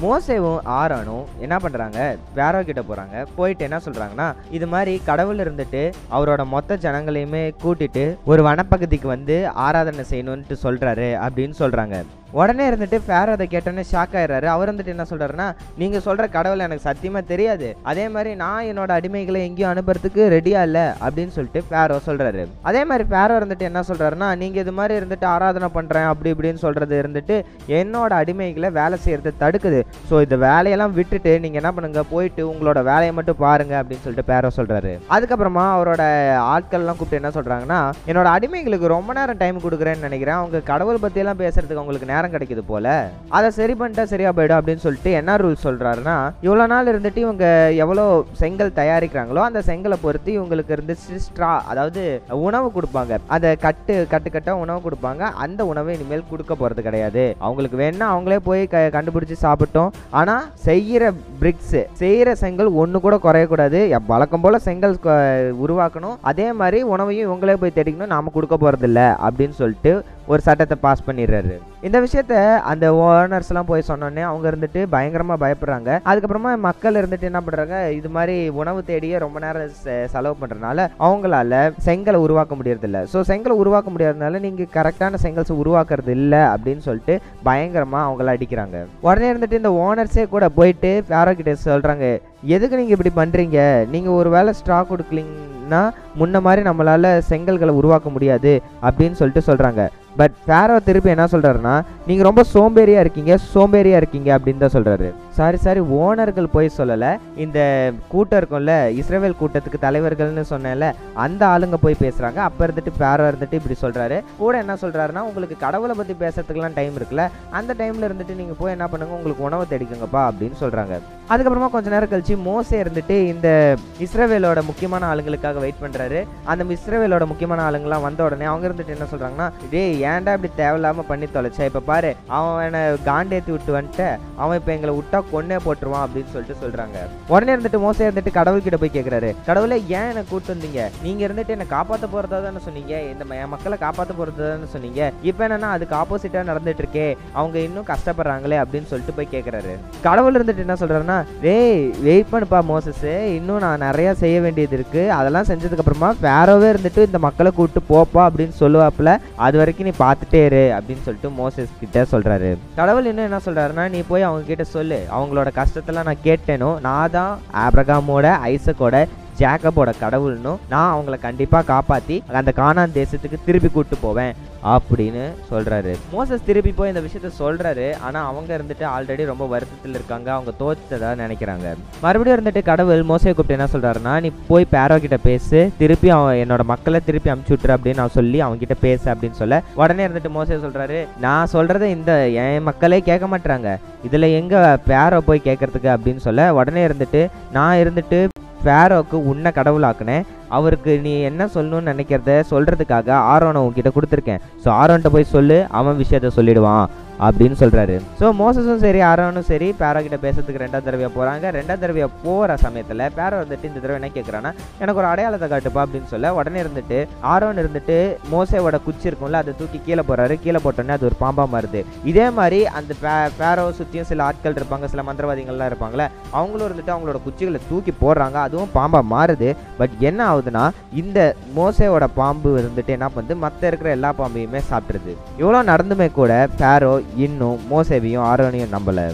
மோசேவும் ஆரானும் என்ன பண்ணுறாங்க பேரோ கிட்ட போகிறாங்க போயிட்டு என்ன சொல்கிறாங்கன்னா இது மாதிரி கடவுள் இருந்துட்டு அவரோட மொத்த ஜனங்களையுமே கூட்டிட்டு ஒரு வனப்பகுதிக்கு வந்து ஆராதனை செய்யணும்ட்டு சொல்கிறாரு அப்படின்னு சொல்கிறாங்க உடனே இருந்துட்டு ஃபேர் அதை கேட்டோன்னே ஷாக் ஆயிடுறாரு. அவர் வந்துட்டு என்ன சொல்கிறாருன்னா நீங்கள் சொல்கிற கடவுள் எனக்கு சத்தியமாக தெரியாது. அதே மாதிரி நான் என்னோட அடிமைகளை எங்கேயும் அனுப்புறதுக்கு ரெடியாக இல்லை அப்படின்னு சொல்லிட்டு ஃபேரோ சொல்கிறாரு அதே மாதிரி ஃபேரோ இருந்துட்டு என்ன சொல்கிறாருன்னா நீங்கள் இது மாதிரி இருந்துட்டு ஆராதனை பண்ணுறேன் அப்படி இப்படின்னு சொல்கிறது இருந்துட்டு என்னோட அடிமைகளை வேலை செய்கிறது தடுக்குது. ஸோ இந்த வேலையெல்லாம் விட்டுட்டு நீங்கள் என்ன பண்ணுங்க போயிட்டு உங்களோட வேலையை மட்டும் பாருங்க அப்படின்னு சொல்லிட்டு ஃபேரோ சொல்கிறாரு அதுக்கப்புறமா அவரோட ஆட்கள்லாம் கூப்பிட்டு என்ன சொல்கிறாங்கன்னா என்னோட அடிமைகளுக்கு ரொம்ப நேரம் டைம் கொடுக்குறேன்னு நினைக்கிறேன். அவங்க கடவுள் பற்றியெல்லாம் பேசுறதுக்கு அவங்களுக்கு நேரம் கிடைக்குது போல. அதை சரி பண்ணிட்டா சரியா போயிடும் அப்படின்னு சொல்லிட்டு என்ன ரூல் சொல்றாருன்னா இவ்வளோ நாள் இருந்துட்டு இவங்க எவ்வளோ செங்கல் தயாரிக்கிறாங்களோ அந்த செங்கலை பொறுத்து இவங்களுக்கு இருந்து ஸ்ட்ரா அதாவது உணவு கொடுப்பாங்க. அதை கட்டு கட்டு கட்டா உணவு கொடுப்பாங்க. அந்த உணவை இனிமேல் கொடுக்க போறது கிடையாது. அவங்களுக்கு வேணா அவங்களே போய் க கண்டுபிடிச்சி சாப்பிட்டோம். ஆனா செய்கிற பிரிக்ஸ் செய்கிற செங்கல் ஒன்று கூட குறையக்கூடாது. வழக்கம் போல செங்கல் உருவாக்கணும். அதே மாதிரி உணவையும் இவங்களே போய் தேடிக்கணும். நாம கொடுக்க இல்லை அப்படின்னு சொல்லிட்டு ஒரு சட்டத்தை பாஸ் பண்ணிடுறாரு. இந்த விஷயத்த அந்த ஓனர்ஸ் எல்லாம் போய் சொன்னோன்னே அவங்க இருந்துட்டு பயங்கரமா பயப்படுறாங்க. அதுக்கப்புறமா மக்கள் இருந்துட்டு என்ன பண்றாங்க இது மாதிரி உணவு தேடியே ரொம்ப நேரம் செலவு பண்றதுனால அவங்களால செங்கலை உருவாக்க முடியறதில்ல. ஸோ செங்கலை உருவாக்க முடியாதனால நீங்க கரெக்டான செங்கல்ஸ் உருவாக்குறது இல்ல அப்படின்னு சொல்லிட்டு பயங்கரமா அவங்கள அடிக்கிறாங்க. உடனே இருந்துட்டு இந்த ஓனர்ஸே கூட போயிட்டு ஃபேரோ கிட்ட சொல்றாங்க எதுக்கு நீங்க இப்படி பண்றீங்க? நீங்க ஒரு வேளை ஸ்ட்ரா கொடுக்கலீங்கன்னா முன்ன மாதிரி நம்மளால செங்கல்களை உருவாக்க முடியாது. அப்படின்னு சொல்லிட்டு சொல்றாங்க. பட் ஃபேரோ திருப்பி என்ன சொல்கிறாருன்னா நீங்க ரொம்ப சோம்பேறியா இருக்கீங்க சோம்பேறியா இருக்கீங்க அப்படின்னு தான் சொல்றாரு. சாரி சாரி ஓனர்கள் போய் சொல்லலை. இந்த கூட்டம் இருக்கும்ல இஸ்ரேல் கூட்டத்துக்கு தலைவர்கள்னு சொன்னேன்ல அந்த ஆளுங்க போய் பேசுகிறாங்க அப்போ இருந்துட்டு ஃபேரோ இருந்துட்டு இப்படி சொல்கிறாரு கூட என்ன சொல்கிறாருன்னா உங்களுக்கு கடவுளை பற்றி பேசுறதுக்குலாம் டைம் இருக்குல்ல. அந்த டைமில் இருந்துட்டு நீங்கள் போய் என்ன பண்ணுங்க உங்களுக்கு உணவு தேடிக்கோங்கப்பா அப்படின்னு சொல்கிறாங்க அதுக்கப்புறமா கொஞ்ச நேரம் கழிச்சு மோசே இருந்துட்டு இந்த இஸ்ரேவேலோட முக்கியமான ஆளுங்களுக்காக வெயிட் பண்ணுறாரு அந்த இஸ்ரேவேலோட முக்கியமான ஆளுங்களாம் வந்த உடனே அவங்க இருந்துட்டு என்ன சொல்கிறாங்கன்னா டே ஏன்டா இப்படி தேவையில்லாமல் பண்ணி தொலைச்சா? இப்போ பாரு அவன் என்ன காண்டேத்தி விட்டு வந்துட்டு. அவன் இப்போ எங்களை விட்டா கொன்னே போட்டுருவான் அப்படின்னு சொல்லிட்டு சொல்றாங்க. உடனே இருந்துட்டு மோசே இருந்துட்டு கடவுள்கிட்ட போய் கேட்கிறாரு கடவுளே ஏன் என்னை கூட்டு வந்தீங்க? நீங்க இருந்துட்டு என்ன காப்பாத்த போறதா தானே சொன்னீங்க? இந்த ம- என் மக்களை காப்பாத்த போறதா தானே சொன்னீங்க? இப்போ என்னன்னா அதுக்கு ஆப்போசிட்டா நடந்துட்டு இருக்கே அவங்க இன்னும் கஷ்டப்படுறாங்களே அப்படின்னு சொல்லிட்டு போய் கேட்கிறாரு கடவுள் இருந்துட்டு என்ன சொல்றாருன்னா டேய் வெயிட் பண்ணுப்பா மோசஸ். இன்னும் நான் நிறைய செய்ய வேண்டியது இருக்கு. அதெல்லாம் செஞ்சதுக்கு அப்புறமா வேறவே இருந்துட்டு இந்த மக்களை கூப்பிட்டு போப்பா அப்படின்னு சொல்லுவாப்புல அது வரைக்கும் நீ பார்த்துட்டே இரு அப்படின்னு சொல்லிட்டு மோசஸ் கிட்ட சொல்றாரு. கடவுள் இன்னும் என்ன சொல்றாருன்னா நீ போய் அவங்க கிட்ட சொல்லு. அவங்களோட கஷ்டத்தெல்லாம் நான் கேட்டேனோ நான் தான் ஆப்ரகாமோட ஐசக்கோட ஜேக்கபோட கடவுள்னும் நான் அவங்கள கண்டிப்பா காப்பாத்தி அந்த கானான் தேசத்துக்கு திருப்பி கூட்டு போவேன் அப்படின்னு சொல்றாரு. மோசஸ் திருப்பி போய் இந்த விஷயத்த சொல்றாரு. ஆனா அவங்க இருந்துட்டு ஆல்ரெடி ரொம்ப வருத்தத்தில் இருக்காங்க. அவங்க தோத்ததா நினைக்கிறாங்க. மறுபடியும் இருந்துட்டு கடவுள் மோசையை கூப்பிட்டு என்ன சொல்றாருன்னா நீ போய் பேரோ கிட்ட பேசு. திருப்பி அவன் என்னோட மக்களை திருப்பி அமுச்சு விட்டுரு அப்படின்னு நான் சொல்லி அவங்க கிட்ட பேசு அப்படின்னு சொல்ல உடனே இருந்துட்டு மோசே சொல்றாரு நான் சொல்றத இந்த என் மக்களே கேட்க மாட்டாங்க இதுல எங்க பேரோ போய் கேட்கறதுக்கு? அப்படின்னு சொல்ல உடனே இருந்துட்டு நான் இருந்துட்டு ஃபேரோக்கு உன்னை கடவுளாக்குனேன் அவருக்கு நீ என்ன சொல்லணும்னு நினைக்கிறத சொல்றதுக்காக ஆரோனை உன்கிட்ட கொடுத்துருக்கேன். ஸோ ஆரோன்ட்ட போய் சொல்லு அவன் விஷயத்த சொல்லிடுவான். அப்படின்னு சொல்கிறாரு ஸோ மோசஸும் சரி ஆரோனும் சரி பேரோ கிட்ட பேசுறதுக்கு ரெண்டாவது தடவையாக போகிறாங்க ரெண்டாம் தடவையாக போகிற சமயத்தில் பேரோ வந்துட்டு இந்த தடவை என்ன கேட்குறான்னா எனக்கு ஒரு அடையாளத்தை காட்டுப்பா அப்படின்னு சொல்ல உடனே இருந்துட்டு ஆரோன் இருந்துட்டு மோசேவோட குச்சி இருக்கும்ல அதை தூக்கி கீழே போறாரு கீழே போட்டோன்னே அது ஒரு பாம்பா மாறுது. இதே மாதிரி அந்த பே- பேரோ சுற்றியும் சில ஆட்கள் இருப்பாங்க சில மந்திரவாதிகள்லாம் இருப்பாங்கல்ல அவங்களும் இருந்துட்டு அவங்களோட குச்சிகளை தூக்கி போடுறாங்க. அதுவும் பாம்பா மாறுது. பட் என்ன ஆகுதுன்னா இந்த மோசையோட பாம்பு இருந்துட்டு என்ன பண்ணுது மற்ற இருக்கிற எல்லா பாம்பையுமே சாப்பிட்ருது இவ்வளோ நடந்துமே கூட பேரோ இன்னும் மோசேவையும் ஆரோனையும் நம்பல.